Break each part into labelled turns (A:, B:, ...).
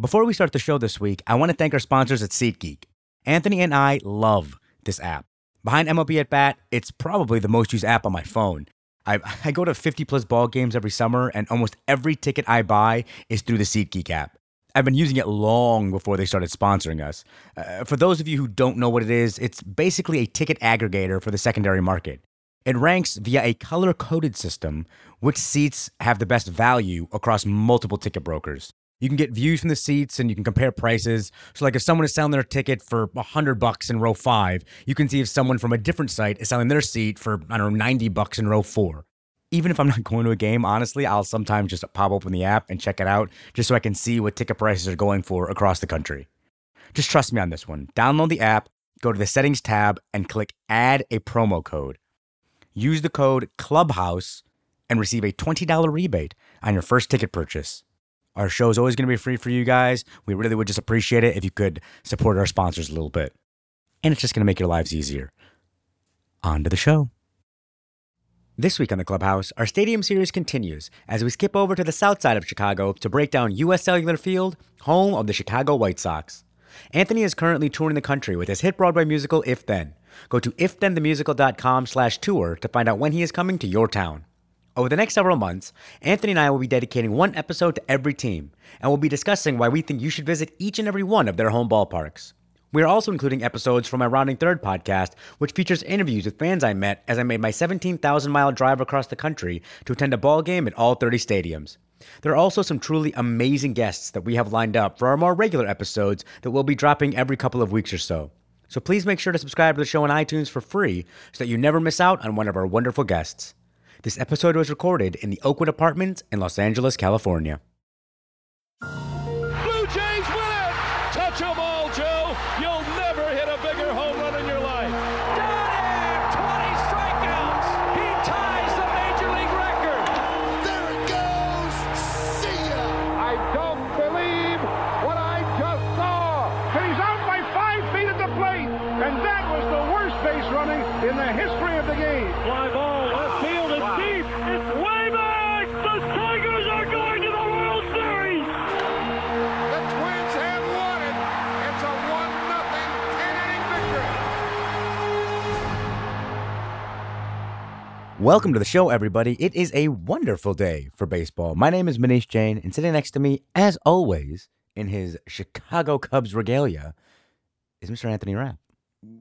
A: Before we start the show this week, I want to thank our sponsors at SeatGeek. Anthony and I love this app. Behind MLB at Bat, it's probably the most used app on my phone. I, I go to 50 plus ball games every summer, and almost every ticket I buy is through the SeatGeek app. I've been using it long before they started sponsoring us. Uh, for those of you who don't know what it is, it's basically a ticket aggregator for the secondary market. It ranks via a color coded system which seats have the best value across multiple ticket brokers. You can get views from the seats and you can compare prices. So, like if someone is selling their ticket for 100 bucks in row five, you can see if someone from a different site is selling their seat for, I don't know, 90 bucks in row four. Even if I'm not going to a game, honestly, I'll sometimes just pop open the app and check it out just so I can see what ticket prices are going for across the country. Just trust me on this one. Download the app, go to the settings tab, and click add a promo code. Use the code CLUBHOUSE and receive a $20 rebate on your first ticket purchase. Our show is always going to be free for you guys. We really would just appreciate it if you could support our sponsors a little bit. And it's just going to make your lives easier. On to the show. This week on the Clubhouse, our stadium series continues as we skip over to the south side of Chicago to break down U.S. Cellular Field, home of the Chicago White Sox. Anthony is currently touring the country with his hit Broadway musical If Then. Go to ifthenthemusical.com slash tour to find out when he is coming to your town. Over the next several months, Anthony and I will be dedicating one episode to every team, and we'll be discussing why we think you should visit each and every one of their home ballparks. We are also including episodes from my Rounding Third podcast, which features interviews with fans I met as I made my 17,000 mile drive across the country to attend a ball game at all 30 stadiums. There are also some truly amazing guests that we have lined up for our more regular episodes that we'll be dropping every couple of weeks or so. So please make sure to subscribe to the show on iTunes for free so that you never miss out on one of our wonderful guests. This episode was recorded in the Oakwood Apartments in Los Angeles, California. Welcome to the show, everybody. It is a wonderful day for baseball. My name is Muneesh Jain, and sitting next to me, as always, in his Chicago Cubs regalia, is Mr. Anthony Rapp.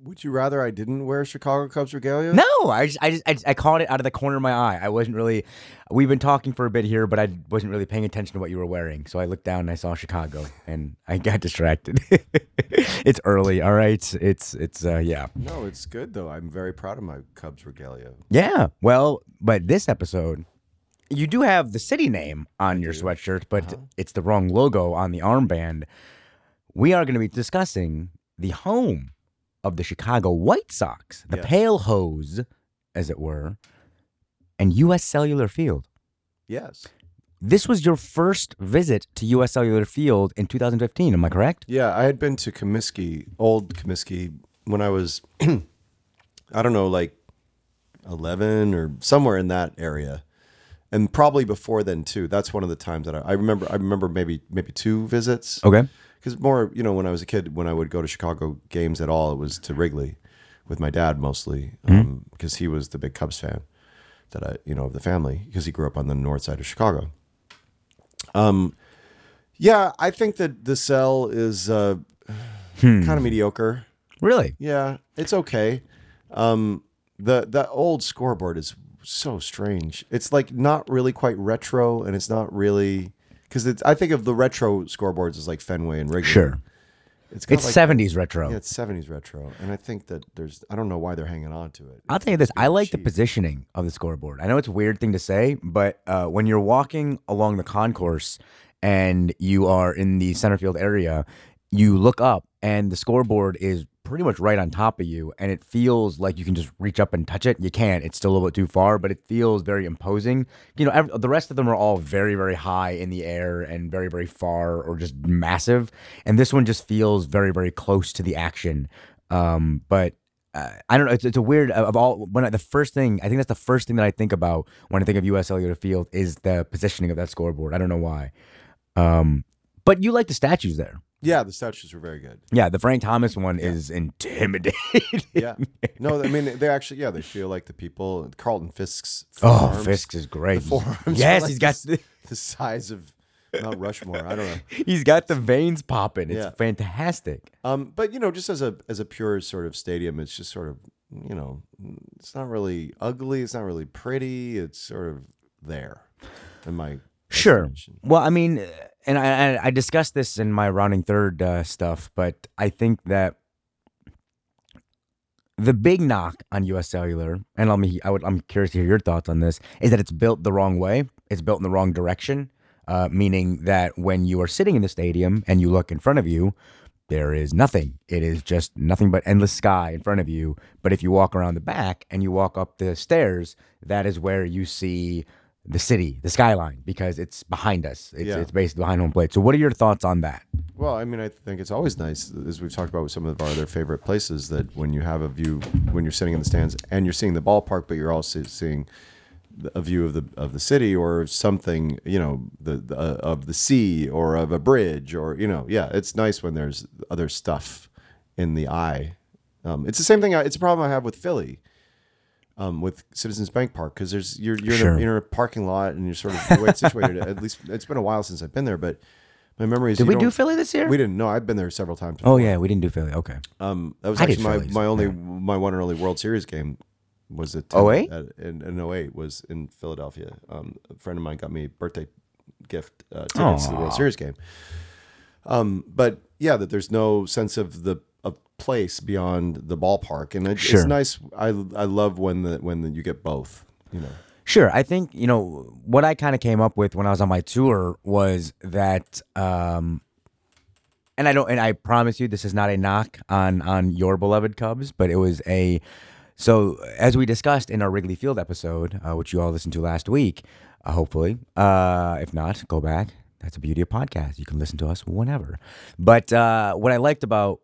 B: Would you rather I didn't wear Chicago Cubs regalia?
A: No, I just, I just, I, just, I caught it out of the corner of my eye. I wasn't really. We've been talking for a bit here, but I wasn't really paying attention to what you were wearing. So I looked down and I saw Chicago, and I got distracted. it's early, all right. It's, it's, uh, yeah,
B: No, it's good though. I'm very proud of my Cubs regalia.
A: yeah. Well, but this episode, you do have the city name on your sweatshirt, but it's the wrong logo on the armband. We are going to be discussing the home of the Chicago White Sox, the
B: Yes.
A: Pale Hose, as it were, and U.S. Cellular Field.
B: Yes.
A: This was your first visit to U.S. Cellular Field in 2015. Am I correct?
B: Yeah, I had been to Comiskey, old Comiskey, when I was, I don't know, like 11 or somewhere in that area. And probably before then too. That's one of the times that I, I remember. I remember maybe maybe two visits.
A: Okay.
B: because more you know when i was a kid when i would go to chicago games at all it was to wrigley with my dad mostly because he was the big cubs fan that i you know of the family because he grew up on the north side of chicago um yeah i think that the cell is uh kind of mediocre
A: Really?
B: yeah it's okay um the the old scoreboard is so strange it's like not really quite retro and it's not really because it's i think of the retro scoreboards as like fenway and wrigley
A: Sure.
B: it's
A: It's
B: like,
A: 70s retro.
B: yeah it's 70s retro and i think that there's i don't know why they're hanging on to it
A: I'll tell you this. I like the positioning of the scoreboard. I know it's a weird thing to say, but uh, when you're walking along the concourse and you are in the center field area, you look up and the scoreboard is pretty much right on top of you, and it feels like you can just reach up and touch it. You can't; it's still a little bit too far, but it feels very imposing. You know, ev the rest of them are all very, very high in the air and very, very far or just massive, and this one just feels very, very close to the action. Um, but uh, I don't know. It's, it's a weird of all. When I, the first thing I think that's the first thing that I think about when I think of U.S. Cellular Field is the positioning of that scoreboard. I don't know why. Um, But you like the statues there.
B: Yeah, the statues were very good.
A: Yeah, the Frank Thomas one is intimidating.
B: Yeah. No, I mean they actually yeah, they feel like the people Carlton Fisk's
A: oh, Fisk is great.
B: Forearms
A: yes,
B: like
A: he's got the,
B: the size of Mount Rushmore. I don't know.
A: he's got the veins popping. It's
B: Yeah.
A: fantastic.
B: Um, but you know, just as a as a pure sort of stadium, it's just sort of you know, it's not really ugly. It's not really pretty. It's sort of there. In my
A: Sure. Well, I mean, and I, I- I discussed this in my rounding third uh, stuff, but I think that the big knock on U.S. Cellular, and let me, I would, I'm curious to hear your thoughts on this, is that it's built the wrong way. It's built in the wrong direction, uh, meaning that when you are sitting in the stadium and you look in front of you, there is nothing. It is just nothing but endless sky in front of you. But if you walk around the back and you walk up the stairs, that is where you see the city, the skyline, because it's behind us. It's,
B: Yeah.
A: it's basically behind home plate. So, what are your thoughts on that?
B: Well, I mean, I think it's always nice, as we've talked about with some of our other favorite places, that when you have a view, when you're sitting in the stands and you're seeing the ballpark, but you're also seeing a view of the of the city or something, you know, the, the uh, of the sea or of a bridge or you know, yeah, it's nice when there's other stuff in the eye. Um, it's the same thing. I, it's a problem I have with Philly. Um, with Citizens Bank Park because there's you're you're, in a, you're in a parking lot and you're sort of the way it's situated. At least it's been a while since I've been there, but my memory is
A: Did we do Philly this year?
B: we didn't. No, I've been there several times.
A: Oh yeah, we didn't do Philly. Okay.
B: Um, that was
A: I
B: actually my,
A: Phillies,
B: my only
A: yeah.
B: my one and only World Series game was at
A: 08?
B: at- in, in 08 was in Philadelphia. Um, a friend of mine got me a birthday gift uh, tickets to the World Series game. Um, but yeah, that there's no sense of the of place beyond the ballpark, and it,
A: Sure.
B: it's nice. I I love when the when the, you get both. You know,
A: Sure. I think, you know, what I kind of came up with when I was on my tour was that um and I don't and I promise you this is not a knock on on your beloved Cubs, but it was a so as we discussed in our Wrigley Field episode, uh, which you all listened to last week, uh, hopefully. Uh if not, go back. That's the beauty of podcasts. You can listen to us whenever. But uh what I liked about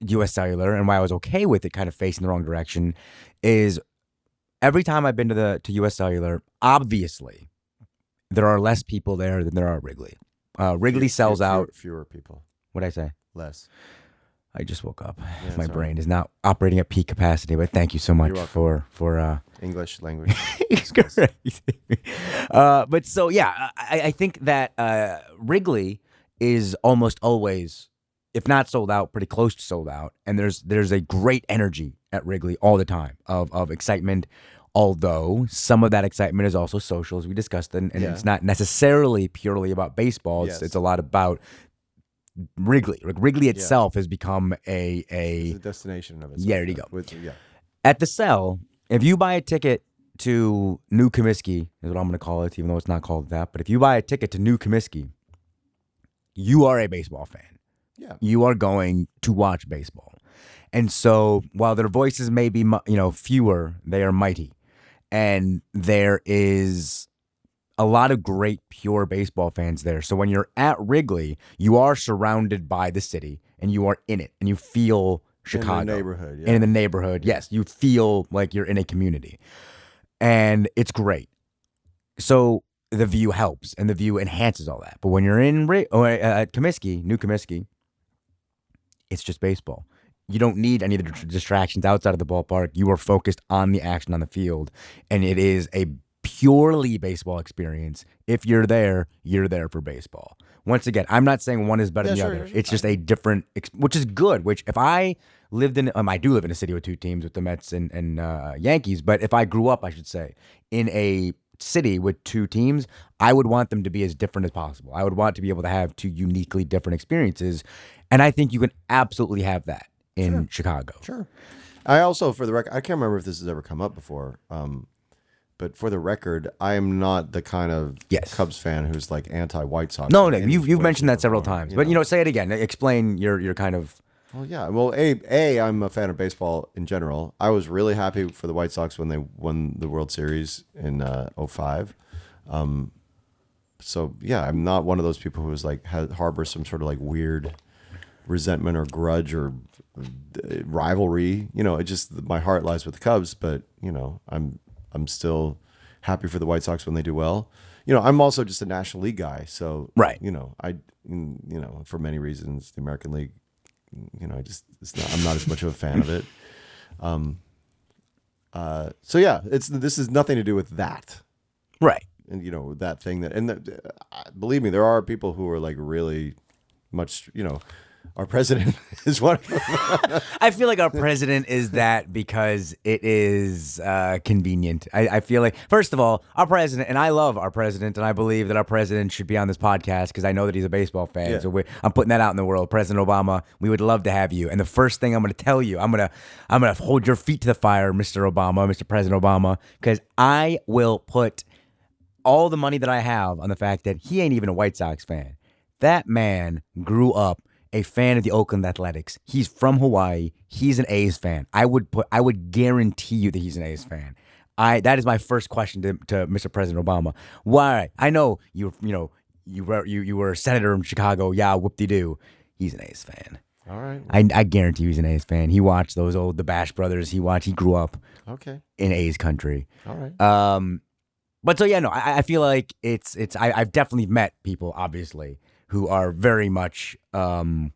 A: US Cellular and why I was okay with it kind of facing the wrong direction is every time I've been to the to US Cellular, obviously there are less people there than there are at Wrigley. Uh, Wrigley sells
B: few-
A: out.
B: fewer people,
A: What I say?
B: less.
A: I just woke up.
B: Yeah,
A: My
B: all
A: brain is not operating at peak capacity. But thank you so much for for. Uh,
B: English language.
A: it's great. uh, but so yeah, I, I think that uh, Wrigley is almost always, if not sold out, pretty close to sold out. And there's there's a great energy at Wrigley all the time of of excitement. Although some of that excitement is also social, as we discussed, and, and
B: Yeah.
A: it's not necessarily purely about baseball. It's
B: Yes.
A: it's a lot about Wrigley. Like Wrigley itself has become a a
B: the destination of it.
A: Yeah, there you go.
B: With, yeah.
A: at the cell, if you buy a ticket to New Comiskey, is what I'm going to call it, even though it's not called that. But if you buy a ticket to New Comiskey, you are a baseball fan.
B: Yeah.
A: You are going to watch baseball. And so while their voices may be, you know, fewer, they are mighty. And there is a lot of great pure baseball fans there. So when you're at Wrigley, you are surrounded by the city and you are in it and you feel Chicago
B: neighborhood, yeah.
A: and in the neighborhood. Yes, you feel like you're in a community, and it's great. So the view helps, and the view enhances all that. But when you're in uh, at Comiskey, New Comiskey, it's just baseball. You don't need any of the distractions outside of the ballpark. You are focused on the action on the field, and it is a purely baseball experience. If you're there, you're there for baseball. Once again, I'm not saying one is better
B: Yeah,
A: than the
B: sure,
A: other.
B: sure.
A: It's just a different, which is good. Which if I lived in, um, I do live in a city with two teams, with the Mets and, and uh, Yankees. But if I grew up, I should say, in a city with two teams, I would want them to be as different as possible. I would want to be able to have two uniquely different experiences, and I think you can absolutely have that in Chicago.
B: Sure. I also, for the record, I can't remember if this has ever come up before. Um, but for the record, I am not the kind of
A: Yes.
B: Cubs fan who's like anti White Sox.
A: No, no, you've you've mentioned that several times, but you know, say it again. Explain your your kind of
B: Well, yeah. Well, a a I'm a fan of baseball in general. I was really happy for the White Sox when they won the World Series in uh, 05. Um, so yeah, I'm not one of those people who is like ha- harbor some sort of like weird resentment or grudge or uh, rivalry. You know, it just my heart lies with the Cubs, but you know, I'm I'm still happy for the White Sox when they do well. you know, I'm also just a National League guy, so
A: Right.
B: You know, I, mm, you know, for many reasons, the American League, you know, I just it's not, I'm not as much of a fan of it. Um. Uh. So yeah, it's this is nothing to do with that
A: Right.
B: and you know that thing that and the, uh, believe me there are people who are like really much you know our president is one of them.
A: I feel like our president is that because it is uh, convenient. I, I feel like, first of all, our president, and I love our president, and I believe that our president should be on this podcast because I know that he's a baseball fan.
B: Yeah.
A: So we I'm putting that out in the world. President Obama, we would love to have you. And the first thing I'm going to tell you, I'm going to I'm going to hold your feet to the fire, Mr. Obama, Mr. President Obama, because I will put all the money that I have on the fact that he ain't even a White Sox fan. That man grew up a fan of the Oakland Athletics. He's from Hawaii. He's an A's fan. I would put I would guarantee you that he's an A's fan. I that is my first question to, to Mr. President Obama. Why? I know you you know you were you you were a senator in Chicago. Yeah, whoop de doo. He's an A's fan.
B: all right
A: I, I guarantee you he's an A's fan. He watched those old the Bash brothers. He watched. He grew up
B: okay
A: in A's country.
B: all right
A: Um, but so yeah, no, I, I feel like it's it's I, I've definitely met people, obviously, who are very much um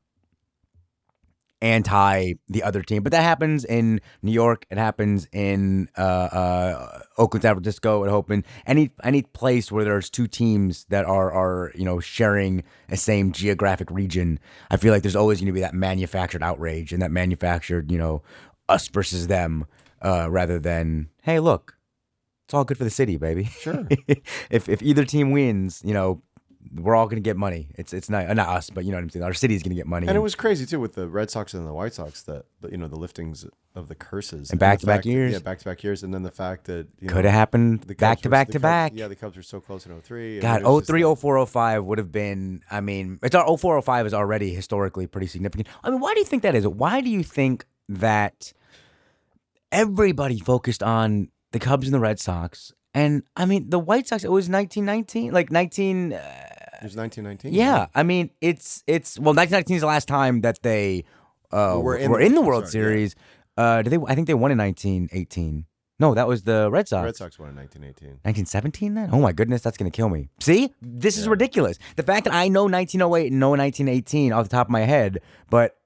A: anti the other team. But that happens in New York. It happens in uh, uh, Oakland, San Francisco. It open any any place where there's two teams that are are you know sharing a same geographic region. I feel like there's always going to be that manufactured outrage and that manufactured you know us versus them, uh, rather than hey look, it's all good for the city, baby.
B: Sure.
A: if if either team wins, you know. We're all gonna get money. It's it's not not us, but you know what I'm saying. Our city's gonna get money.
B: and it was crazy too with the red sox and the white sox that the, you know the liftings of the curses
A: And back-to-back
B: fact that-
A: years.
B: yeah back-to-back years and then the fact that you know,
A: could have happened
B: the
A: back to
B: were-
A: back to
B: Cubs-
A: back.
B: yeah the cubs were so close in 03
A: God,
B: it was just
A: 03,
B: like-
A: 04, 05 would have been, I mean, it's our 04, 05 is already historically pretty significant. I mean, why do you think that is? Why do you think that everybody focused on the Cubs and the Red Sox? And I mean, the White Sox, it was 1919, like 19, uh,
B: it was 1919
A: yeah. I mean, it's, it's, well, 1919 is the last time that they uh,
B: Were
A: were,
B: in
A: in,
B: the-
A: World
B: sorry, yeah.
A: Series. Uh, did they, I think they won in 1918. No, that was the Red Sox.
B: red sox won in 1918
A: 1917 then? Oh my goodness, that's going to kill me. See? This is ridiculous. The fact that I know 1908 and know 1918 off the top of my head, but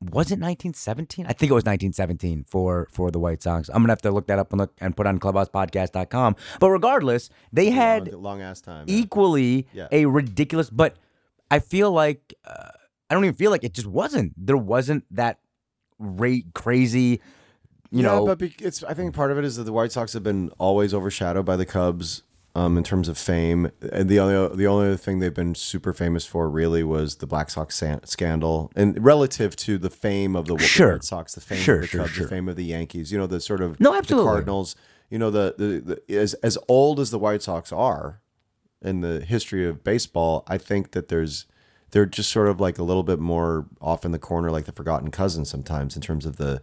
A: was it 1917? I think it was 1917 for for the White Sox. I'm going to have to look that up and look and put on clubhousepodcast.com. But regardless, they had
B: long, long ass time
A: equally
B: Yeah.
A: a ridiculous but I feel like uh, I don't even feel like it just wasn't. There wasn't that rate crazy you
B: yeah,
A: know
B: but it's. I think part of it is that the White Sox have been always overshadowed by the Cubs um, in terms of fame, and the only the only other thing they've been super famous for really was the Black Sox san- scandal, and relative to the fame of the, the
A: Sure.
B: Red Sox, the fame
A: Sure,
B: of the
A: sure,
B: Cubs,
A: sure.
B: the fame of the Yankees, you know, the sort of
A: No,
B: the
A: absolutely.
B: Cardinals, you know, the, the the as as old as the White Sox are in the history of baseball, I think that there's they're just sort of like a little bit more off in the corner, like the forgotten cousin sometimes in terms of the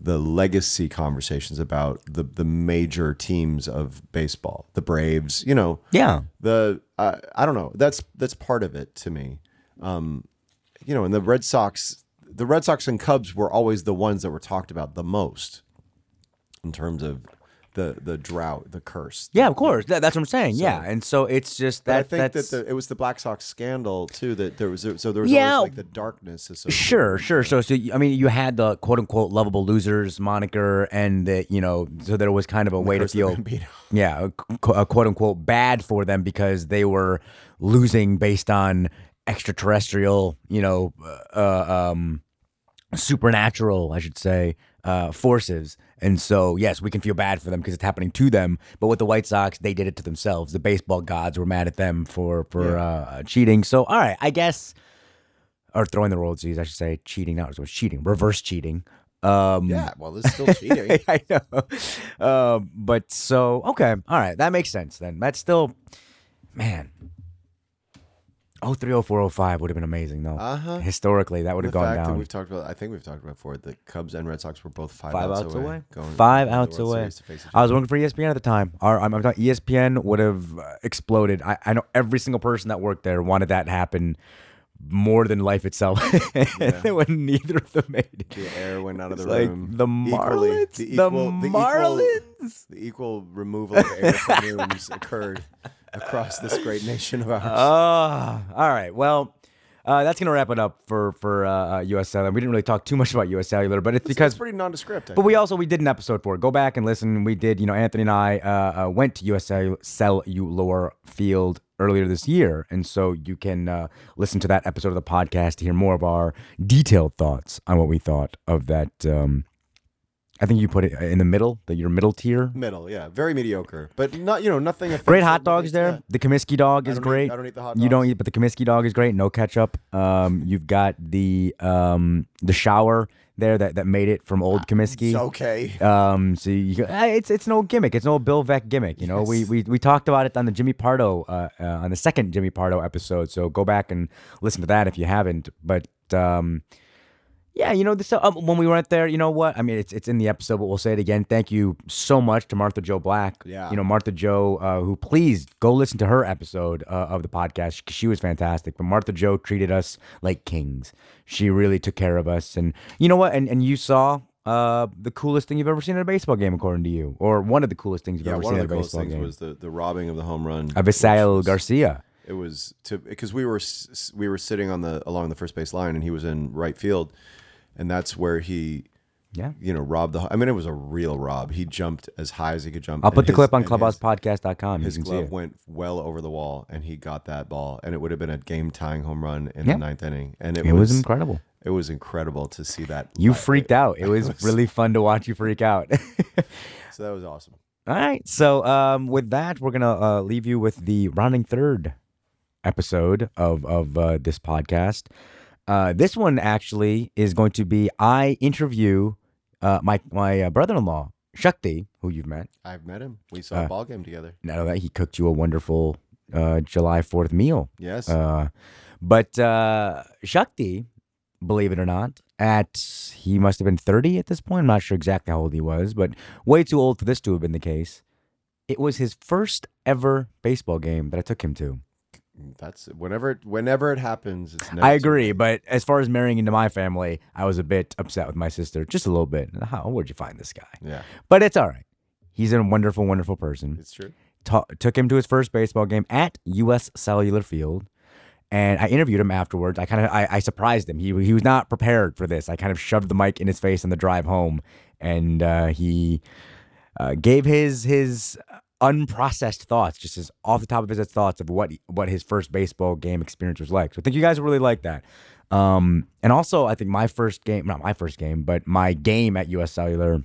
B: the legacy conversations about the the major teams of baseball, the Braves, you know,
A: yeah.
B: the I I don't know. That's that's part of it to me. Um, you know, and the Red Sox, the Red Sox and Cubs were always the ones that were talked about the most in terms of the the drought, the curse.
A: Yeah, of course. That, that's what I'm saying.
B: So-
A: yeah, and so it's just
B: But I
A: that.
B: think that the, it was the Black Sox scandal too. That there was so there was
A: Yeah.
B: always like the darkness associated.
A: Sure, sure. So, so I mean, you had the quote unquote lovable losers moniker, and that you know, so there was kind of a way to feel, yeah, a, a quote unquote bad for them because they were losing based on extraterrestrial, you know, uh, uh, um, supernatural, I should say, uh, forces. And so, yes, we can feel bad for them because it's happening to them. But with the White Sox, they did it to themselves. The baseball gods were mad at them for for
B: Yeah.
A: uh, cheating. So, all right, I guess, or throwing the World Series, I should say, cheating. Not was cheating, reverse cheating. Um,
B: Yeah, well, it's still cheating.
A: I know. Uh, but so okay, all right, that makes sense then. That's still, man. Oh three oh four oh five would have been amazing though.
B: Uh-huh.
A: Historically, that would have gone down.
B: we've talked about, I think we've talked about before. The Cubs and Red Sox were both five,
A: Five
B: outs,
A: outs
B: away.
A: away.
B: going
A: Five outs away.
B: Series to face each
A: I was working for ESPN at the time. Our, I'm, I'm talking ESPN would have uh, exploded. I, I know every single person that worked there wanted that to happen more than life itself. when neither of them made it.
B: The air went out of the
A: like
B: room.
A: the. Marlins.
B: The
A: The
B: equal, the equal-
A: Marlins.
B: The equal removal of air from rooms occurred across this great nation of ours.
A: Ah, all right. Well, uh, that's gonna wrap it up for for uh, uh, U.S. Cellular. We didn't really talk too much about U.S. Cellular, but it's
B: It's-
A: because
B: it's pretty nondescript. I
A: But we also we did an episode for it. Go back and listen. We did, you know, Anthony and I uh, uh, went to US Cellu- Cellular Field earlier this year, and so you can uh, listen to that episode of the podcast to hear more of our detailed thoughts on what we thought of that. Um, I think you put it in the middle, that your middle tier.
B: middle, yeah, very mediocre, but not you know nothing.
A: Great hot dogs there.
B: yeah.
A: The Comiskey dog is
B: eat-
A: great.
B: I don't eat the hot
A: You don't eat, but the Comiskey dog is great. No ketchup. Um, you've got the um, the shower there that, that made it from old Comiskey.
B: It's okay.
A: Um, so you eh, it's it's an old gimmick. It's an old Bill Veeck gimmick. You know, we, we we talked about it on the Jimmy Pardo uh, uh, on the second Jimmy Pardo episode. So go back and listen to that if you haven't. But um, yeah, you know, this um, when we went there, you know what? I mean, it's it's in the episode, but we'll say it again. Thank you so much to Martha Joe Black.
B: Yeah.
A: you know Martha Joe, uh, who please go listen to her episode uh, of the podcast. She, she was fantastic. But Martha Joe treated us like kings. She really took care of us. And you know what? And and you saw uh, the coolest thing you've ever seen at a baseball game, according to you, or one of the coolest things you've
B: Yeah,
A: ever
B: one
A: seen
B: of
A: at
B: the
A: a
B: coolest
A: baseball
B: things
A: game.
B: was the, the robbing of the home run.
A: of Isael Garcia.
B: It was to because we were we were sitting on the along the first base line and he was in right field, and that's where he,
A: Yeah.
B: you know, robbed the. I mean, it was a real rob. He jumped as high as he could jump.
A: I'll put the
B: his-
A: clip on
B: his-
A: clubhousepodcast.com.
B: His
A: see
B: glove went well over the wall, and he got that ball, and it would have been a game tying home run in
A: Yeah.
B: the ninth inning. And it,
A: It was incredible.
B: It was incredible to see that.
A: You freaked out. It was really fun to watch you freak out.
B: So that was awesome.
A: All right. So um, with that, we're gonna uh, leave you with the rounding third episode of of uh, this podcast. Uh, this one actually is going to be I interview uh, my my uh, brother-in-law Shakti, who you've met.
B: I've met him. We saw
A: Uh,
B: a ball game together.
A: Now that he cooked you a wonderful uh, July Fourth meal.
B: Yes.
A: Uh, but uh, Shakti, believe it or not, at he must have been 30 at this point. I'm not sure exactly how old he was, but way too old for this to have been the case. It was his first ever baseball game that I took him to.
B: That's whenever it, whenever it happens. It's never
A: I agree, but as far as marrying into my family, I was a bit upset with my sister, just a little bit. How, where'd you find this guy?
B: Yeah,
A: But it's all right. He's a wonderful, wonderful person.
B: it's true.
A: ta- took him to his first baseball game at U.S. Cellular Field, and I interviewed him afterwards. I kind of I, I surprised him. He he was not prepared for this. I kind of shoved the mic in his face on the drive home, and uh, he uh, gave his his unprocessed thoughts, just his off the top of his head thoughts of what what his first baseball game experience was like. So I think you guys really like that. Um, and also, I think my first game, not my first game, but my game at U.S. Cellular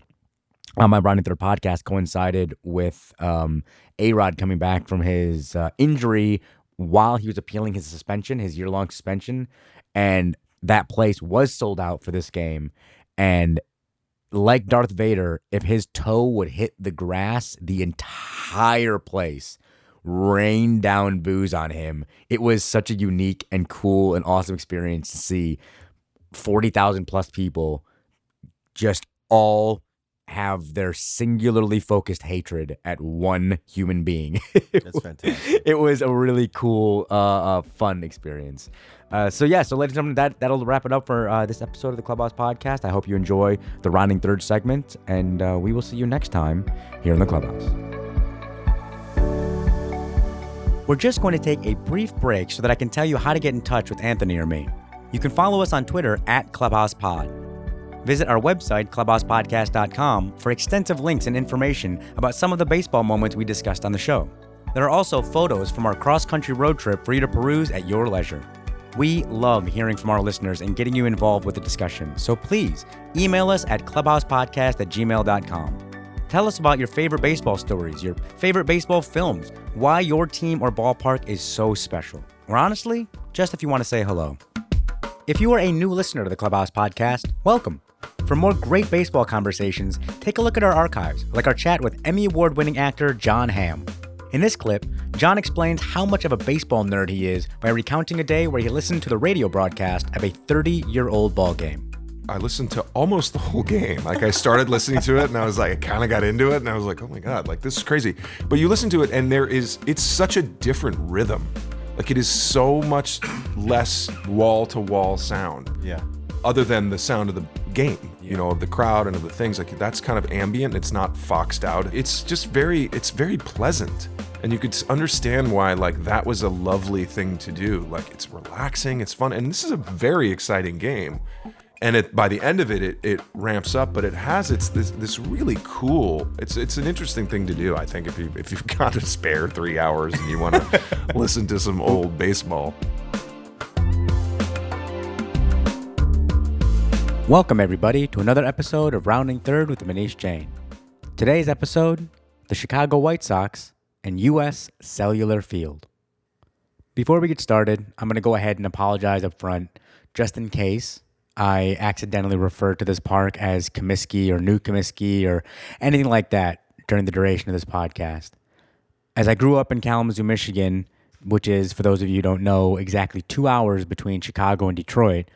A: on my Rounding Third podcast coincided with um, A Rod coming back from his uh, injury while he was appealing his suspension, his year long suspension. And that place was sold out for this game. And like Darth Vader, if his toe would hit the grass, the entire place rained down booze on him. It was such a unique and cool and awesome experience to see 40,000 plus people just all have their singularly focused hatred at one human being.
B: That's fantastic.
A: it was a really cool, uh, uh fun experience. Uh, so yeah, so ladies and gentlemen, that that'll wrap it up for uh, this episode of the Clubhouse Podcast. I hope you enjoy the rounding third segment, and uh, we will see you next time here in the Clubhouse. We're just going to take a brief break so that I can tell you how to get in touch with Anthony or me. You can follow us on Twitter at ClubhousePod. Visit our website, clubhousepodcast.com, for extensive links and information about some of the baseball moments we discussed on the show. There are also photos from our cross country road trip for you to peruse at your leisure. We love hearing from our listeners and getting you involved with the discussion, so please email us at clubhousepodcast at gmail.com. Tell us about your favorite baseball stories, your favorite baseball films, why your team or ballpark is so special. Or honestly, just if you want to say hello. If you are a new listener to the Clubhouse Podcast, welcome. For more great baseball conversations, take a look at our archives, like our chat with Emmy Award winning actor Jon Hamm. In this clip, John explains how much of a baseball nerd he is by recounting a day where he listened to the radio broadcast of a 30 year old ball game.
C: I listened to almost the whole game. Like I started listening to it and I was like, I kind of got into it and I was like, oh my God, like this is crazy. But you listen to it and there is, it's such a different rhythm. Like it is so much less wall to wall sound.
B: Yeah.
C: Other than the sound of the game, you know, of the crowd and of the things like that's kind of ambient. It's not foxed out. It's just very, it's very pleasant. and you could understand why like that was a lovely thing to do. Like it's relaxing, it's fun, and this is a very exciting game. And it by the end of it, it, it ramps up, but it has its this this really cool. It's it's an interesting thing to do. I think if you if you've got to spare three hours and you want to listen to some old baseball.
A: Welcome, everybody, to another episode of Rounding Third with Muneesh Jain. Today's episode the Chicago White Sox and U.S. Cellular Field. Before we get started, I'm going to go ahead and apologize up front, just in case I accidentally referred to this park as Comiskey or New Comiskey or anything like that during the duration of this podcast. As I grew up in Kalamazoo, Michigan, which is, for those of you who don't know, exactly two hours between Chicago and Detroit,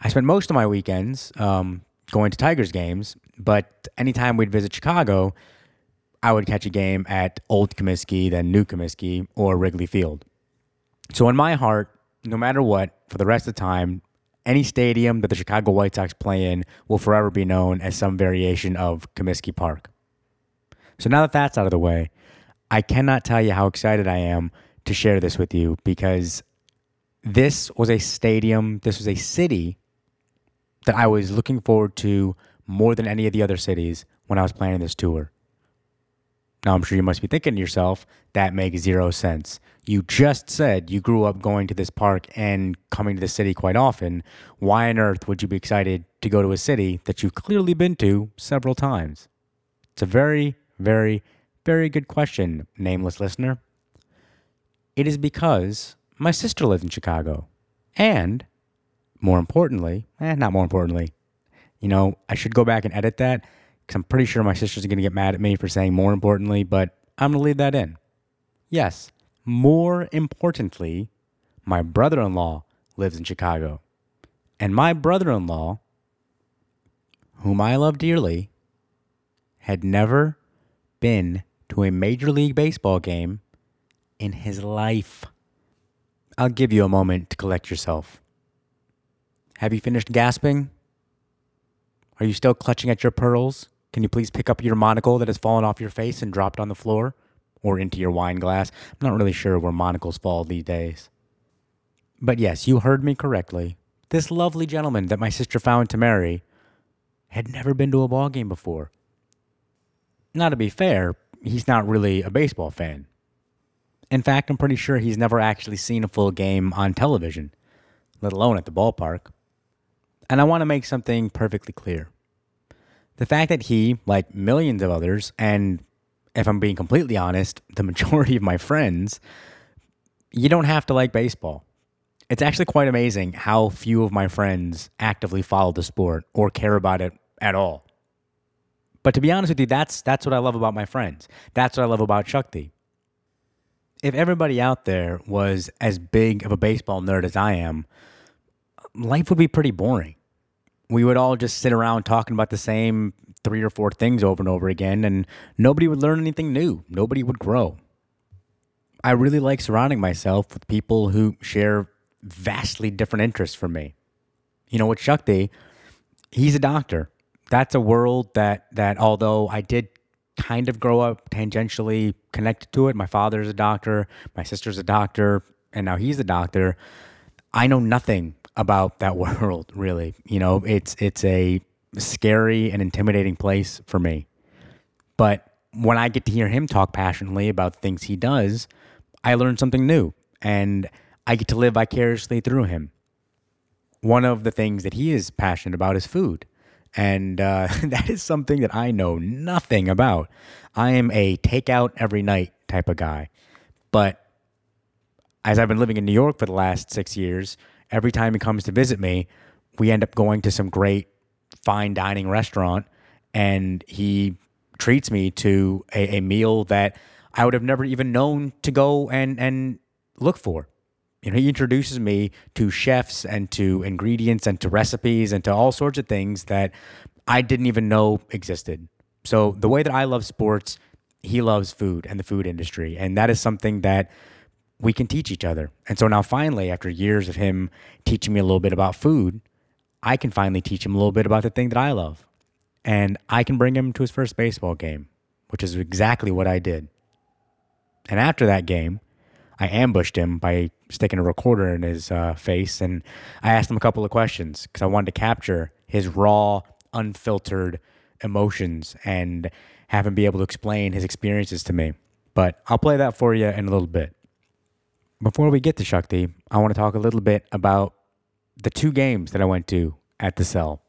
A: I spent most of my weekends um, going to Tigers games, but anytime we'd visit Chicago, I would catch a game at Old Comiskey, then New Comiskey, or Wrigley Field. So in my heart, no matter what, for the rest of the time, any stadium that the Chicago White Sox play in will forever be known as some variation of Comiskey Park. So now that that's out of the way, I cannot tell you how excited I am to share this with you because this was a stadium, this was a city that I was looking forward to more than any of the other cities when I was planning this tour. Now, I'm sure you must be thinking to yourself, that makes zero sense. You just said you grew up going to this park and coming to the city quite often. Why on earth would you be excited to go to a city that you've clearly been to several times? It's a very, very, very good question, nameless listener. It is because my sister lives in Chicago. And more importantly, eh, not more importantly, you know, I should go back and edit that because I'm pretty sure my sister's are going to get mad at me for saying more importantly, but I'm going to leave that in. Yes, more importantly, my brother in law lives in Chicago. And my brother in law, whom I love dearly, had never been to a Major League Baseball game in his life. I'll give you a moment to collect yourself. Have you finished gasping? Are you still clutching at your pearls? Can you please pick up your monocle that has fallen off your face and dropped on the floor? Or into your wine glass? I'm not really sure where monocles fall these days. But yes, you heard me correctly. This lovely gentleman that my sister found to marry had never been to a ball game before. Now, to be fair, he's not really a baseball fan. In fact, I'm pretty sure he's never actually seen a full game on television, let alone at the ballpark. And I want to make something perfectly clear. The fact that he, like millions of others, and if I'm being completely honest, the majority of my friends, you don't have to like baseball. It's actually quite amazing how few of my friends actively follow the sport or care about it at all. But to be honest with you, that's that's what I love about my friends. That's what I love about Shakti. If everybody out there was as big of a baseball nerd as I am, life would be pretty boring. We would all just sit around talking about the same three or four things over and over again, and nobody would learn anything new. Nobody would grow. I really like surrounding myself with people who share vastly different interests from me. You know, with Shakti, he's a doctor. That's a world that that although I did kind of grow up tangentially connected to it. My father's a doctor, my sister's a doctor, and now he's a doctor. I know nothing about that world really. You know, it's it's a scary and intimidating place for me. But when I get to hear him talk passionately about things he does, I learn something new and I get to live vicariously through him. One of the things that he is passionate about is food. And uh, that is something that I know nothing about. I am a takeout every night type of guy. But as I've been living in New York for the last six years, every time he comes to visit me, we end up going to some great fine dining restaurant and he treats me to a, a meal that I would have never even known to go and, and look for. You know, he introduces me to chefs and to ingredients and to recipes and to all sorts of things that I didn't even know existed. So the way that I love sports, he loves food and the food industry. And that is something that we can teach each other. And so now finally, after years of him teaching me a little bit about food, I can finally teach him a little bit about the thing that I love. And I can bring him to his first baseball game, which is exactly what I did. And after that game, I ambushed him by sticking a recorder in his uh, face, and I asked him a couple of questions because I wanted to capture his raw, unfiltered emotions and have him be able to explain his experiences to me. But I'll play that for you in a little bit. Before we get to Shakti, I want to talk a little bit about the two games that I went to at the cell.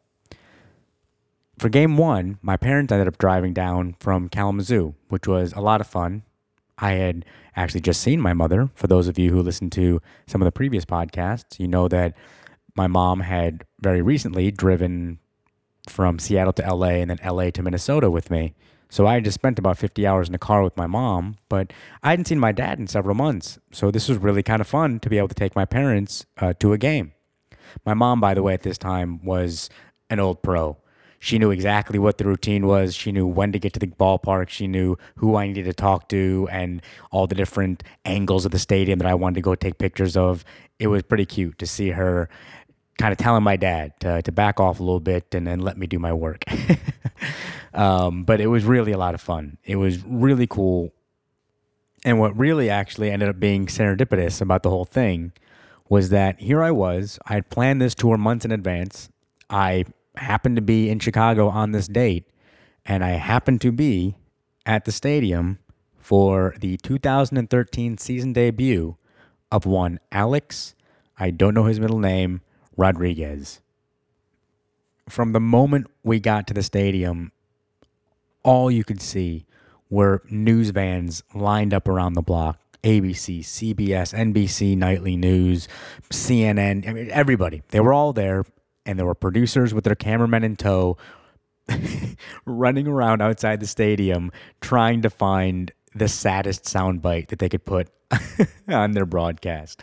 A: For game one, my parents ended up driving down from Kalamazoo, which was a lot of fun. I had actually just seen my mother. For those of you who listened to some of the previous podcasts, you know that my mom had very recently driven from Seattle to LA and then LA to Minnesota with me. So I just spent about 50 hours in the car with my mom, but I hadn't seen my dad in several months. So this was really kind of fun to be able to take my parents uh, to a game. My mom, by the way, at this time was an old pro. She knew exactly what the routine was. She knew when to get to the ballpark. She knew who I needed to talk to and all the different angles of the stadium that I wanted to go take pictures of. It was pretty cute to see her kind of telling my dad to, to back off a little bit and then let me do my work. um, but it was really a lot of fun. It was really cool. And what really actually ended up being serendipitous about the whole thing was that here I was. I had planned this tour months in advance. I happened to be in Chicago on this date, and I happened to be at the stadium for the 2013 season debut of one Alex, I don't know his middle name, Rodriguez. From the moment we got to the stadium, all you could see were news vans lined up around the block. ABC, CBS, NBC, Nightly News, CNN, I mean, everybody. They were all there, and there were producers with their cameramen in tow running around outside the stadium trying to find the saddest soundbite that they could put on their broadcast.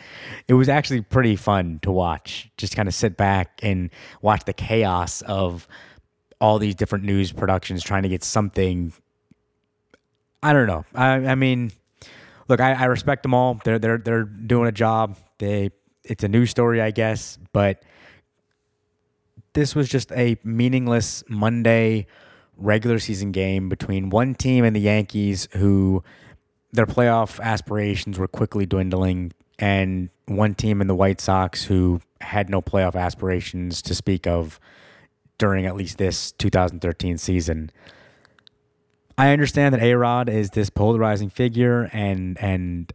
A: It was actually pretty fun to watch. Just kind of sit back and watch the chaos of all these different news productions trying to get something. I don't know. I, I mean, look, I, I respect them all. They're they're they're doing a job. They it's a news story, I guess, but this was just a meaningless Monday regular season game between one team and the Yankees who their playoff aspirations were quickly dwindling and one team in the White Sox who had no playoff aspirations to speak of during at least this 2013 season. I understand that A-Rod is this polarizing figure and and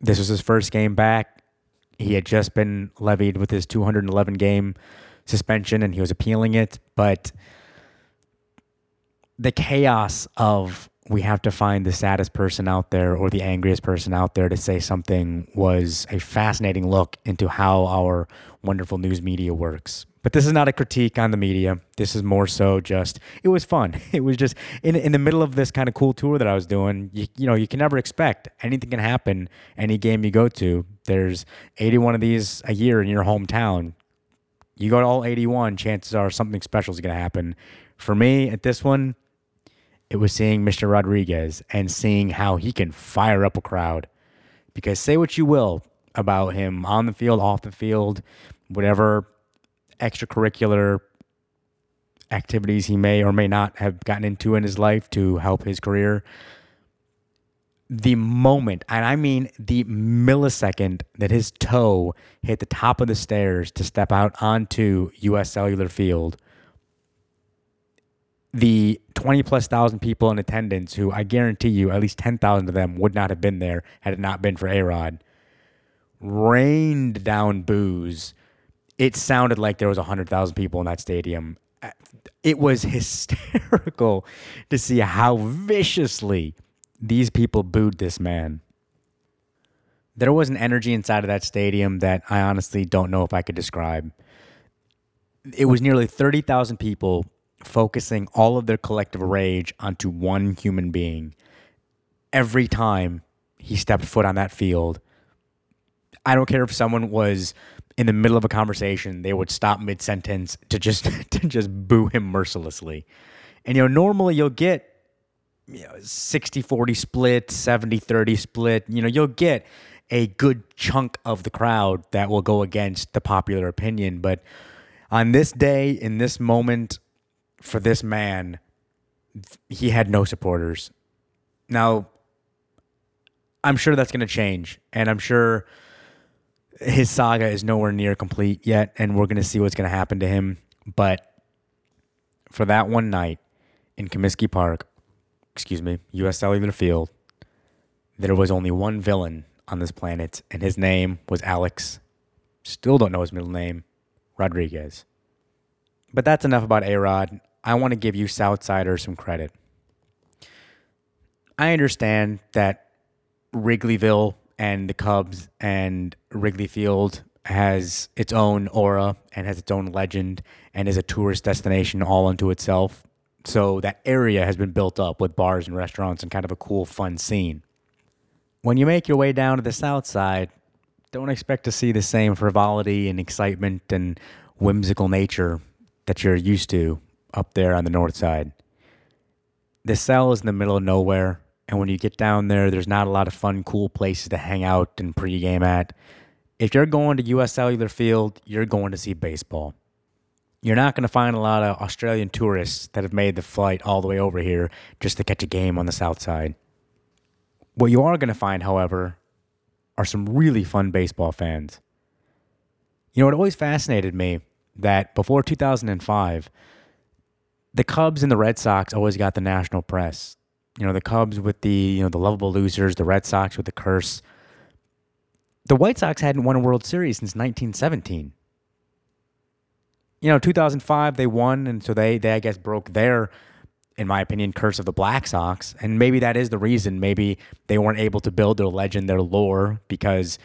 A: this was his first game back. He had just been levied with his 211 game suspension and he was appealing it, but the chaos of we have to find the saddest person out there or the angriest person out there to say something was a fascinating look into how our wonderful news media works. But this is not a critique on the media. This is more so just it was fun. It was just in in the middle of this kind of cool tour that I was doing. You, you know, you can never expect anything can happen. Any game you go to, there's 81 of these a year in your hometown. You go to all 81, chances are something special is going to happen. For me, at this one, it was seeing Mr. Rodriguez and seeing how he can fire up a crowd. Because say what you will about him on the field, off the field, whatever extracurricular activities he may or may not have gotten into in his life to help his career. The moment, and I mean the millisecond that his toe hit the top of the stairs to step out onto US Cellular Field, the 20 plus thousand people in attendance, who I guarantee you at least 10,000 of them would not have been there had it not been for A Rod, rained down boos. It sounded like there was 100,000 people in that stadium. It was hysterical to see how viciously these people booed this man. There was an energy inside of that stadium that I honestly don't know if I could describe. It was nearly 30,000 people focusing all of their collective rage onto one human being every time he stepped foot on that field. I don't care if someone was in the middle of a conversation, they would stop mid sentence to just to just boo him mercilessly. And you know, normally you'll get you know 60-40 split, 70-30 split, you know, you'll get a good chunk of the crowd that will go against the popular opinion, but on this day in this moment for this man, he had no supporters. Now, I'm sure that's going to change, and I'm sure his saga is nowhere near complete yet, and we're going to see what's going to happen to him. But for that one night in Comiskey Park, excuse me, U.S. Cellular Field, there was only one villain on this planet, and his name was Alex. Still don't know his middle name, Rodriguez. But that's enough about A Rod. I want to give you Southsiders some credit. I understand that Wrigleyville and the Cubs and Wrigley Field has its own aura and has its own legend and is a tourist destination all unto itself. So that area has been built up with bars and restaurants and kind of a cool, fun scene. When you make your way down to the south side, don't expect to see the same frivolity and excitement and whimsical nature that you're used to up there on the north side. The cell is in the middle of nowhere, and when you get down there, there's not a lot of fun, cool places to hang out and pregame at. If you're going to US Cellular Field, you're going to see baseball. You're not going to find a lot of Australian tourists that have made the flight all the way over here just to catch a game on the south side. What you are going to find, however, are some really fun baseball fans. You know, it always fascinated me that before 2005, the Cubs and the Red Sox always got the national press. You know, the Cubs with the, you know, the lovable losers, the Red Sox with the curse. The White Sox hadn't won a World Series since 1917. You know, 2005 they won and so they they I guess broke their in my opinion, curse of the Black Sox. And maybe that is the reason. Maybe they weren't able to build their legend, their lore, because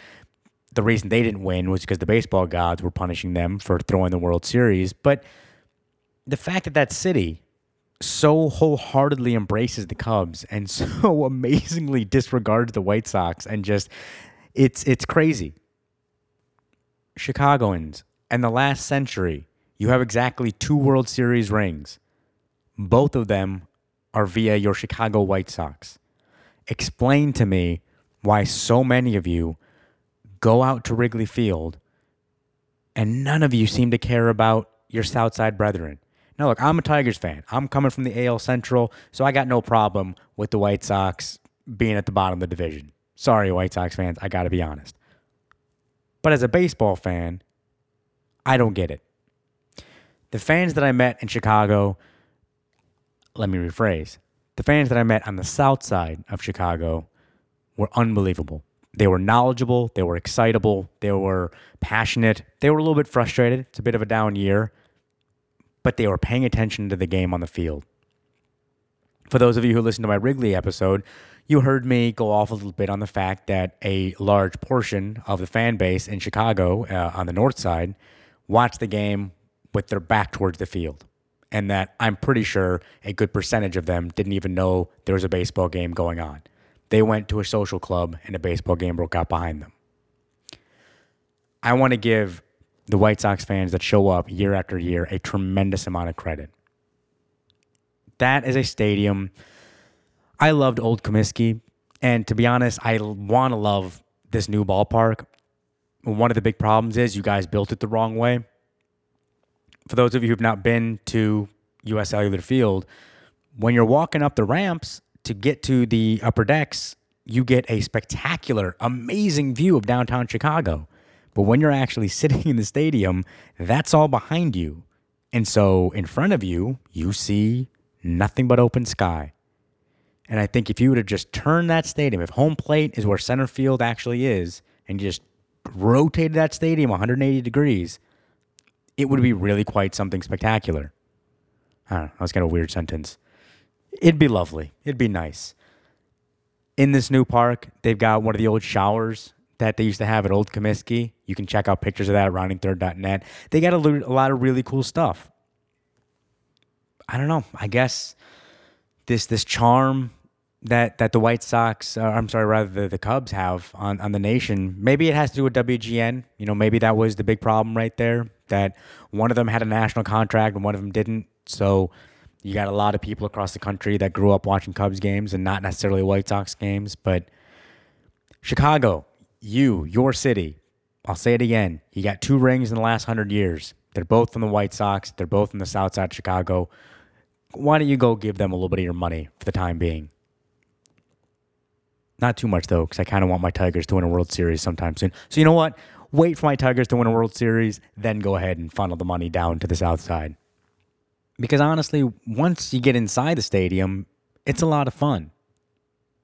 A: the reason they didn't win was because the baseball gods were punishing them for throwing the World Series. But the fact that that city so wholeheartedly embraces the Cubs and so amazingly disregards the White Sox and just it's it's crazy. Chicagoans and the last century, you have exactly two World Series rings. Both of them are via your Chicago White Sox. Explain to me why so many of you go out to Wrigley Field and none of you seem to care about your Southside brethren. Now, look, I'm a Tigers fan. I'm coming from the AL Central, so I got no problem with the White Sox being at the bottom of the division. Sorry, White Sox fans, I got to be honest. But as a baseball fan, I don't get it. The fans that I met in Chicago, let me rephrase. The fans that I met on the south side of Chicago were unbelievable. They were knowledgeable, they were excitable, they were passionate, they were a little bit frustrated. It's a bit of a down year, but they were paying attention to the game on the field. For those of you who listened to my Wrigley episode, you heard me go off a little bit on the fact that a large portion of the fan base in Chicago uh, on the north side watched the game with their back towards the field and that I'm pretty sure a good percentage of them didn't even know there was a baseball game going on. They went to a social club and a baseball game broke out behind them. I want to give the White Sox fans that show up year after year a tremendous amount of credit. That is a stadium. I loved Old Comiskey, and to be honest, I want to love this new ballpark. One of the big problems is you guys built it the wrong way for those of you who've not been to US Cellular Field, when you're walking up the ramps to get to the upper decks, you get a spectacular, amazing view of downtown Chicago. But when you're actually sitting in the stadium, that's all behind you. And so in front of you, you see nothing but open sky. And I think if you would have just turned that stadium, if home plate is where center field actually is, and you just rotated that stadium 180 degrees, it would be really quite something spectacular. I don't know. That was kind of a weird sentence. It'd be lovely. It'd be nice. In this new park, they've got one of the old showers that they used to have at Old Comiskey. You can check out pictures of that at roundingthird.net. They got a, a lot of really cool stuff. I don't know. I guess this this charm that that the White Sox, uh, I'm sorry, rather the, the Cubs have on, on the nation. Maybe it has to do with WGN. You know, maybe that was the big problem right there. That one of them had a national contract and one of them didn't. So you got a lot of people across the country that grew up watching Cubs games and not necessarily White Sox games. But Chicago, you, your city. I'll say it again. You got two rings in the last hundred years. They're both from the White Sox. They're both in the South Side of Chicago. Why don't you go give them a little bit of your money for the time being? Not too much though, because I kind of want my Tigers to win a World Series sometime soon. So you know what? Wait for my Tigers to win a World Series, then go ahead and funnel the money down to the South Side. Because honestly, once you get inside the stadium, it's a lot of fun.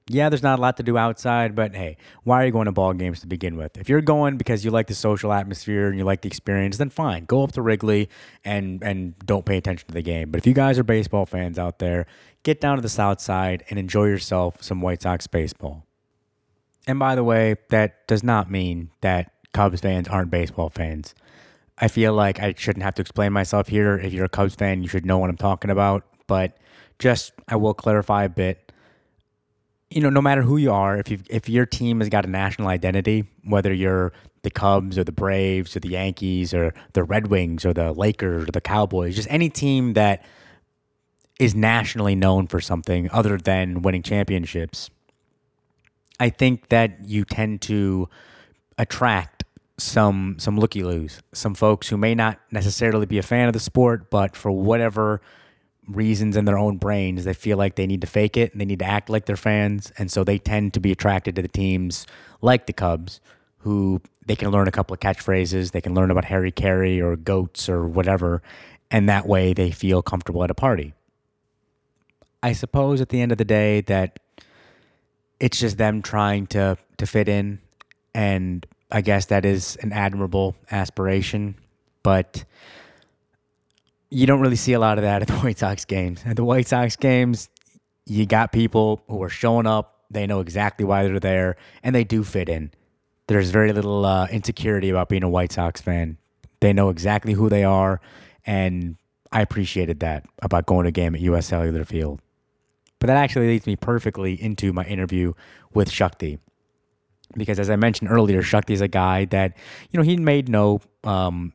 A: Yeah, there's not a lot to do outside, but hey, why are you going to ball games to begin with? If you're going because you like the social atmosphere and you like the experience, then fine. Go up to Wrigley and and don't pay attention to the game. But if you guys are baseball fans out there, get down to the south side and enjoy yourself some White Sox baseball. And by the way, that does not mean that Cubs fans aren't baseball fans. I feel like I shouldn't have to explain myself here. If you're a Cubs fan, you should know what I'm talking about. But just I will clarify a bit you know, no matter who you are, if you if your team has got a national identity, whether you're the Cubs or the Braves or the Yankees or the Red Wings or the Lakers or the Cowboys, just any team that is nationally known for something other than winning championships, I think that you tend to attract some some looky loos, some folks who may not necessarily be a fan of the sport, but for whatever reasons in their own brains, they feel like they need to fake it and they need to act like they're fans. And so they tend to be attracted to the teams like the Cubs, who they can learn a couple of catchphrases, they can learn about Harry Caray or goats or whatever. And that way they feel comfortable at a party. I suppose at the end of the day that it's just them trying to to fit in and I guess that is an admirable aspiration, but you don't really see a lot of that at the White Sox games. At the White Sox games, you got people who are showing up. They know exactly why they're there, and they do fit in. There's very little uh, insecurity about being a White Sox fan. They know exactly who they are, and I appreciated that about going to a game at US Cellular Field. But that actually leads me perfectly into my interview with Shakti. Because as I mentioned earlier, Shakti is a guy that, you know, he made no um,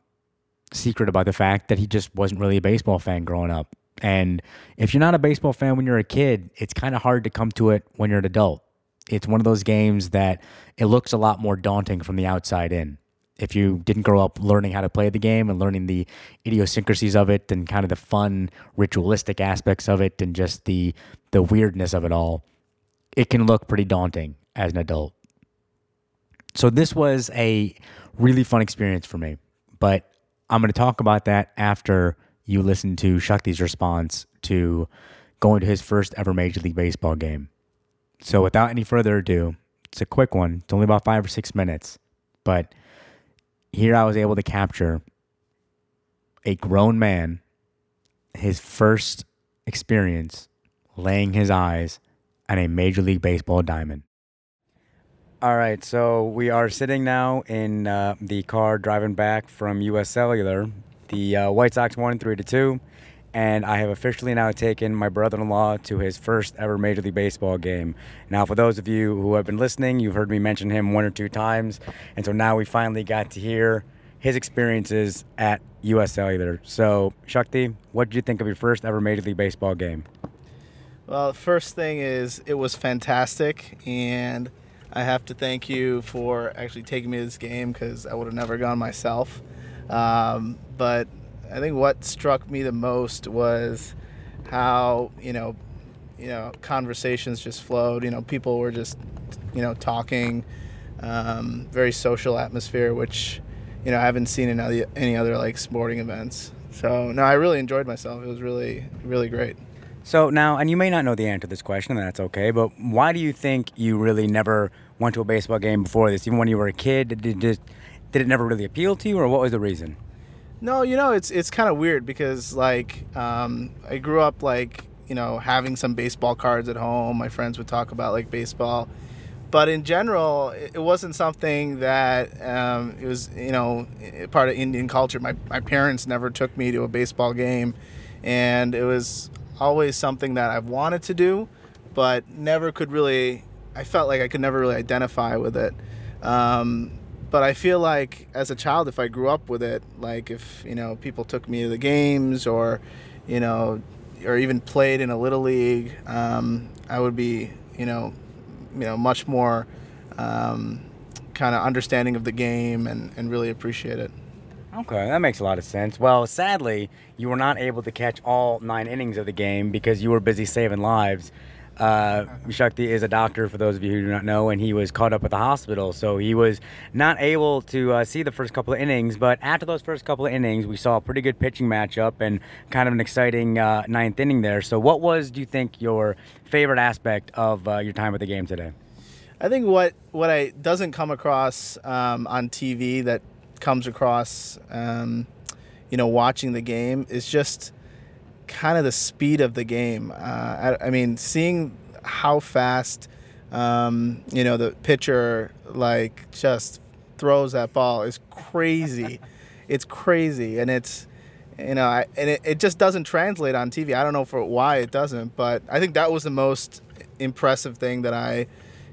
A: secret about the fact that he just wasn't really a baseball fan growing up. And if you're not a baseball fan when you're a kid, it's kind of hard to come to it when you're an adult. It's one of those games that it looks a lot more daunting from the outside in. If you didn't grow up learning how to play the game and learning the idiosyncrasies of it and kind of the fun ritualistic aspects of it and just the the weirdness of it all, it can look pretty daunting as an adult. So this was a really fun experience for me. But I'm going to talk about that after you listen to Shakti's response to going to his first ever Major League Baseball game. So, without any further ado, it's a quick one. It's only about five or six minutes. But here I was able to capture a grown man, his first experience laying his eyes on a Major League Baseball diamond. All right, so we are sitting now in uh, the car driving back from U.S. Cellular. The uh, White Sox won three to two, and I have officially now taken my brother-in-law to his first ever Major League Baseball game. Now, for those of you who have been listening, you've heard me mention him one or two times, and so now we finally got to hear his experiences at U.S. Cellular. So, Shakti, what did you think of your first ever Major League Baseball game?
D: Well, first thing is it was fantastic, and I have to thank you for actually taking me to this game because I would have never gone myself. Um, but I think what struck me the most was how you know, you know, conversations just flowed. You know, people were just, you know, talking. Um, very social atmosphere, which you know I haven't seen in any, any other like sporting events. So no, I really enjoyed myself. It was really, really great.
A: So now, and you may not know the answer to this question, and that's okay, but why do you think you really never went to a baseball game before this? Even when you were a kid, did it, just, did it never really appeal to you, or what was the reason?
D: No, you know, it's it's kind of weird because like um, I grew up like you know having some baseball cards at home. My friends would talk about like baseball, but in general, it wasn't something that um, it was you know part of Indian culture. My my parents never took me to a baseball game, and it was always something that I've wanted to do, but never could really. I felt like I could never really identify with it. Um, but I feel like as a child, if I grew up with it, like if you know people took me to the games or, you know, or even played in a little league, um, I would be you know, you know, much more um, kind of understanding of the game and, and really appreciate it.
A: Okay, that makes a lot of sense. Well, sadly, you were not able to catch all nine innings of the game because you were busy saving lives. Uh, Shakti is a doctor, for those of you who do not know, and he was caught up at the hospital. So he was not able to uh, see the first couple of innings. But after those first couple of innings, we saw a pretty good pitching matchup and kind of an exciting uh, ninth inning there. So, what was, do you think, your favorite aspect of uh, your time at the game today?
D: I think what what I doesn't come across um, on TV that comes across, um, you know, watching the game is just kind of the speed of the game. Uh, I, I mean, seeing how fast, um, you know, the pitcher like just throws that ball is crazy. it's crazy, and it's you know, I, and it, it just doesn't translate on TV. I don't know for why it doesn't, but I think that was the most impressive thing that I,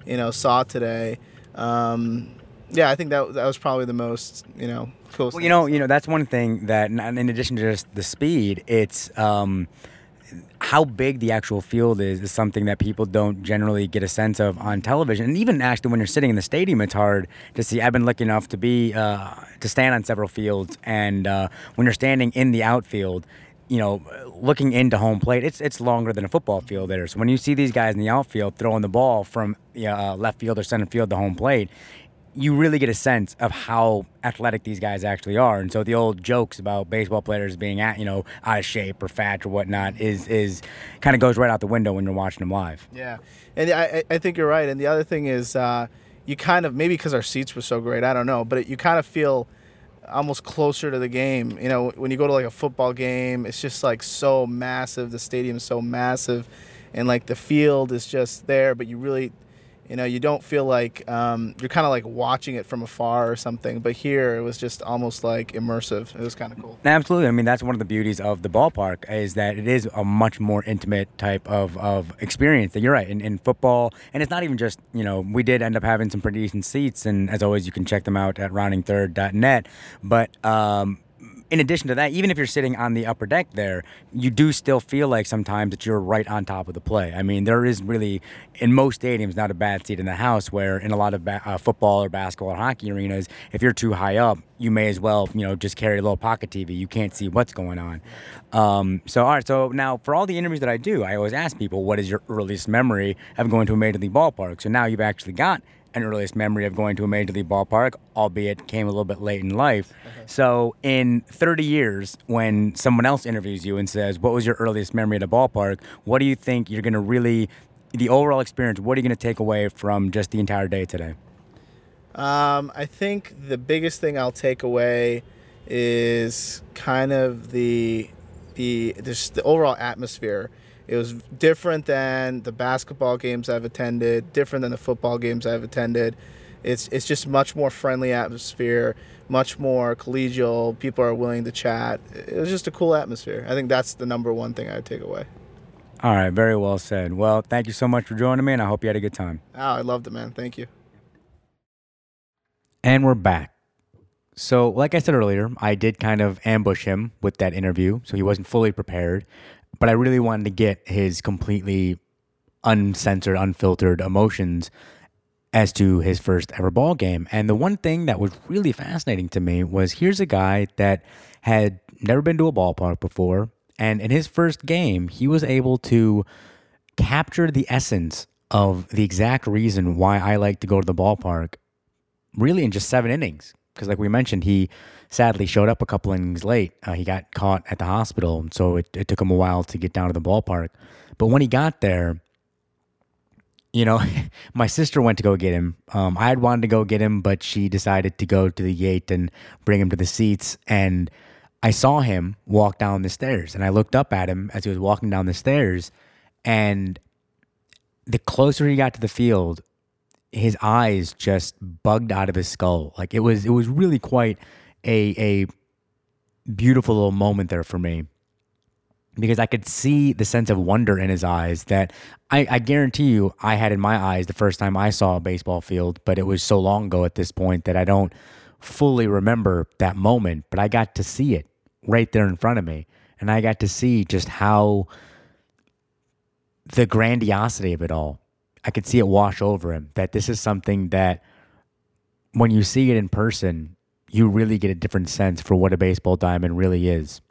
D: you know, saw today. Um, yeah, I think that that was probably the most you know cool.
A: Well, you know, you know that's one thing that, in addition to just the speed, it's um, how big the actual field is is something that people don't generally get a sense of on television. And even actually, when you're sitting in the stadium, it's hard to see. I've been lucky enough to be uh, to stand on several fields, and uh, when you're standing in the outfield, you know, looking into home plate, it's it's longer than a football field there. So when you see these guys in the outfield throwing the ball from uh, left field or center field to home plate, you really get a sense of how athletic these guys actually are. And so the old jokes about baseball players being at, you know, out of shape or fat or whatnot is is kind of goes right out the window when you're watching them live.
D: Yeah, and I I think you're right. And the other thing is, uh, you kind of maybe because our seats were so great, I don't know, but it, you kind of feel almost closer to the game. You know, when you go to like a football game, it's just like so massive. The stadium is so massive, and like the field is just there, but you really you know you don't feel like um, you're kind of like watching it from afar or something but here it was just almost like immersive. It was kind of cool
A: absolutely. I mean that's one of the beauties of the ballpark is that it is a much more intimate type of, of experience that you're right in, in football. And it's not even just you know we did end up having some pretty decent seats and as always you can check them out at roundingthird.net but um, in addition to that, even if you're sitting on the upper deck there, you do still feel like sometimes that you're right on top of the play. I mean, there is really, in most stadiums, not a bad seat in the house. Where in a lot of ba- uh, football or basketball or hockey arenas, if you're too high up, you may as well, you know, just carry a little pocket TV. You can't see what's going on. Um, so, all right. So now, for all the interviews that I do, I always ask people, "What is your earliest memory of going to a major league ballpark?" So now you've actually got an earliest memory of going to a major league ballpark, albeit came a little bit late in life. Uh-huh. So, in 30 years, when someone else interviews you and says, What was your earliest memory at a ballpark? What do you think you're going to really, the overall experience, what are you going to take away from just the entire day today?
D: Um, I think the biggest thing I'll take away is kind of the the just the overall atmosphere. It was different than the basketball games I've attended, different than the football games I've attended. It's it's just much more friendly atmosphere, much more collegial. People are willing to chat. It was just a cool atmosphere. I think that's the number one thing I would take away.
A: All right, very well said. Well, thank you so much for joining me, and I hope you had a good time.
D: Oh, I loved it, man. Thank you.
A: And we're back. So, like I said earlier, I did kind of ambush him with that interview, so he wasn't fully prepared but I really wanted to get his completely uncensored, unfiltered emotions as to his first ever ball game. And the one thing that was really fascinating to me was here's a guy that had never been to a ballpark before, and in his first game, he was able to capture the essence of the exact reason why I like to go to the ballpark really in just seven innings. Because, like we mentioned, he sadly showed up a couple innings late. Uh, he got caught at the hospital, so it, it took him a while to get down to the ballpark. But when he got there, you know, my sister went to go get him. Um, I had wanted to go get him, but she decided to go to the gate and bring him to the seats. And I saw him walk down the stairs, and I looked up at him as he was walking down the stairs. And the closer he got to the field, his eyes just bugged out of his skull. Like it was, it was really quite a a beautiful little moment there for me because I could see the sense of wonder in his eyes that I, I, guarantee you I had in my eyes the first time I saw a baseball field, but it was so long ago at this point that I don't fully remember that moment, but I got to see it right there in front of me. And I got to see just how the grandiosity of it all. I could see it wash over him that this is something that when you see it in person, you really get a different sense for what a baseball diamond really is.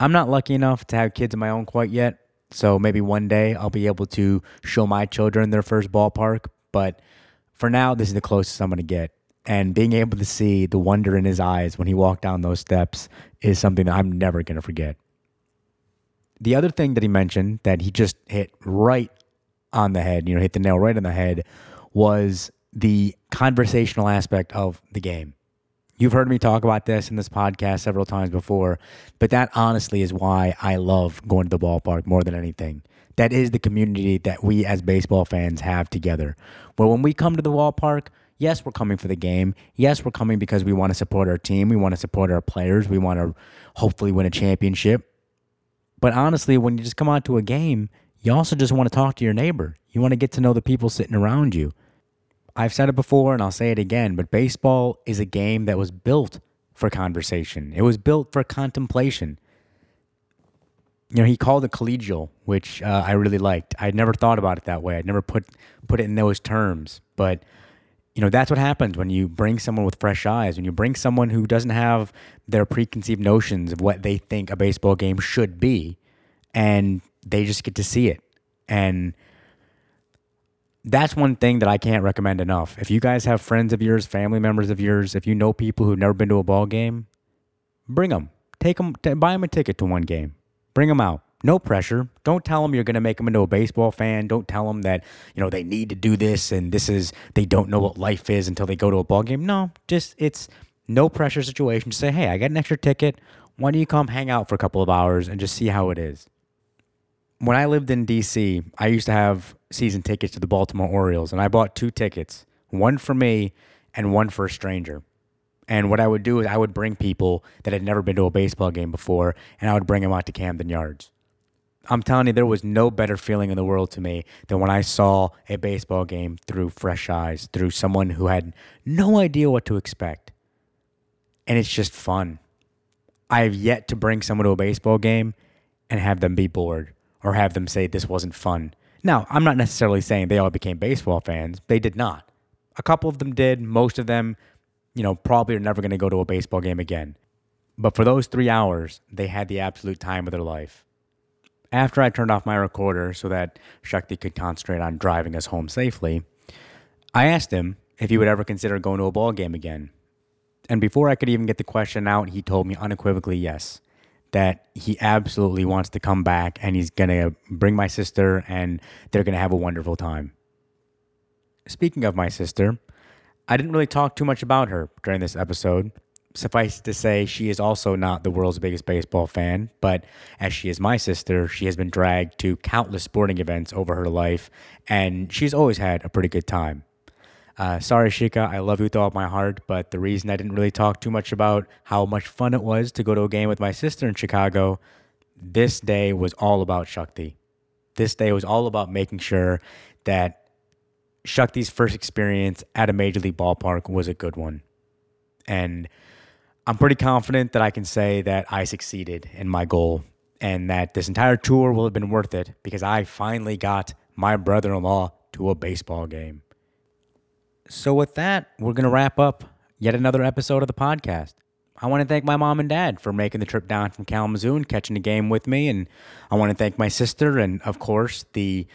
A: I'm not lucky enough to have kids of my own quite yet, So maybe one day I'll be able to show my children their first ballpark. But for now, this is the closest I'm going to get. And being able to see the wonder in his eyes when he walked down those steps is something that I'm never going to forget. The other thing that he mentioned that he just hit right on the head, you know, hit the nail right on the head, was the conversational aspect of the game. You've heard me talk about this in this podcast several times before, but that honestly is why I love going to the ballpark more than anything. That is the community that we as baseball fans have together. Where when we come to the ballpark, yes, we're coming for the game. Yes, we're coming because we want to support our team. We want to support our players. We want to hopefully win a championship. But honestly, when you just come out to a game, you also just want to talk to your neighbor. You want to get to know the people sitting around you. I've said it before and I'll say it again, but baseball is a game that was built for conversation. It was built for contemplation. You know, he called it collegial, which uh, I really liked. I'd never thought about it that way. I'd never put put it in those terms, but you know, that's what happens when you bring someone with fresh eyes, when you bring someone who doesn't have their preconceived notions of what they think a baseball game should be, and they just get to see it. And that's one thing that I can't recommend enough. If you guys have friends of yours, family members of yours, if you know people who've never been to a ball game, bring them. Take them, buy them a ticket to one game. Bring them out. No pressure. Don't tell them you're going to make them into a baseball fan. Don't tell them that, you know, they need to do this and this is, they don't know what life is until they go to a ball game. No, just, it's no pressure situation. Just say, hey, I got an extra ticket. Why don't you come hang out for a couple of hours and just see how it is? When I lived in DC, I used to have season tickets to the Baltimore Orioles, and I bought two tickets, one for me and one for a stranger. And what I would do is I would bring people that had never been to a baseball game before, and I would bring them out to Camden Yards. I'm telling you, there was no better feeling in the world to me than when I saw a baseball game through fresh eyes, through someone who had no idea what to expect. And it's just fun. I have yet to bring someone to a baseball game and have them be bored or have them say this wasn't fun. Now, I'm not necessarily saying they all became baseball fans. They did not. A couple of them did. Most of them, you know, probably are never going to go to a baseball game again. But for those three hours, they had the absolute time of their life. After I turned off my recorder so that Shakti could concentrate on driving us home safely, I asked him if he would ever consider going to a ball game again. And before I could even get the question out, he told me unequivocally yes that he absolutely wants to come back and he's going to bring my sister and they're going to have a wonderful time. Speaking of my sister, I didn't really talk too much about her during this episode. Suffice to say, she is also not the world's biggest baseball fan, but as she is my sister, she has been dragged to countless sporting events over her life, and she's always had a pretty good time. Uh, sorry, Shika, I love you with all my heart, but the reason I didn't really talk too much about how much fun it was to go to a game with my sister in Chicago, this day was all about Shakti. This day was all about making sure that Shakti's first experience at a major league ballpark was a good one. And I'm pretty confident that I can say that I succeeded in my goal and that this entire tour will have been worth it because I finally got my brother in law to a baseball game. So, with that, we're going to wrap up yet another episode of the podcast. I want to thank my mom and dad for making the trip down from Kalamazoo and catching the game with me. And I want to thank my sister and, of course, the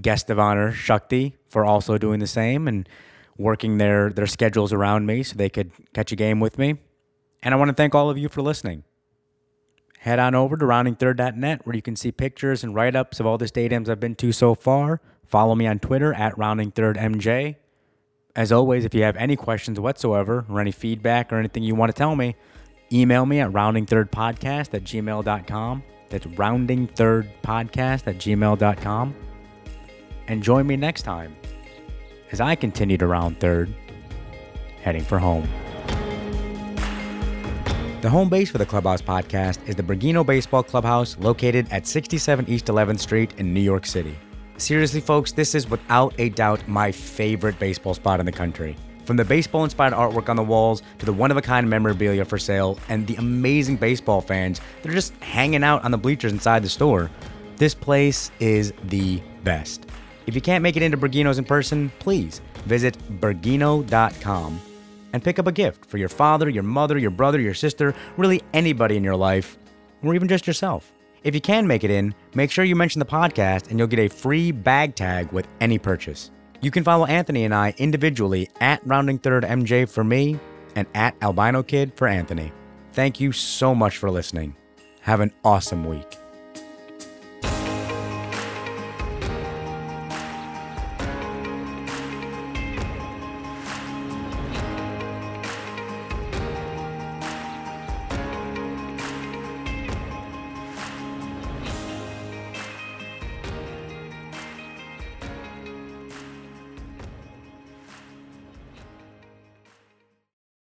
A: guest of honor, Shakti, for also doing the same and working their, their schedules around me so they could catch a game with me. And I want to thank all of you for listening. Head on over to roundingthird.net where you can see pictures and write ups of all the stadiums I've been to so far. Follow me on Twitter at roundingthirdmj. As always, if you have any questions whatsoever or any feedback or anything you want to tell me, email me at roundingthirdpodcast at gmail.com. That's roundingthirdpodcast at gmail.com. And join me next time as I continue to round third, heading for home. The home base for the Clubhouse podcast is the Bergino Baseball Clubhouse located at 67 East 11th Street in New York City. Seriously, folks, this is without a doubt my favorite baseball spot in the country. From the baseball inspired artwork on the walls to the one of a kind memorabilia for sale and the amazing baseball fans that are just hanging out on the bleachers inside the store, this place is the best. If you can't make it into Bergino's in person, please visit Bergino.com and pick up a gift for your father, your mother, your brother, your sister, really anybody in your life, or even just yourself. If you can make it in, make sure you mention the podcast and you'll get a free bag tag with any purchase. You can follow Anthony and I individually at Rounding Third MJ for me and at Albino Kid for Anthony. Thank you so much for listening. Have an awesome week.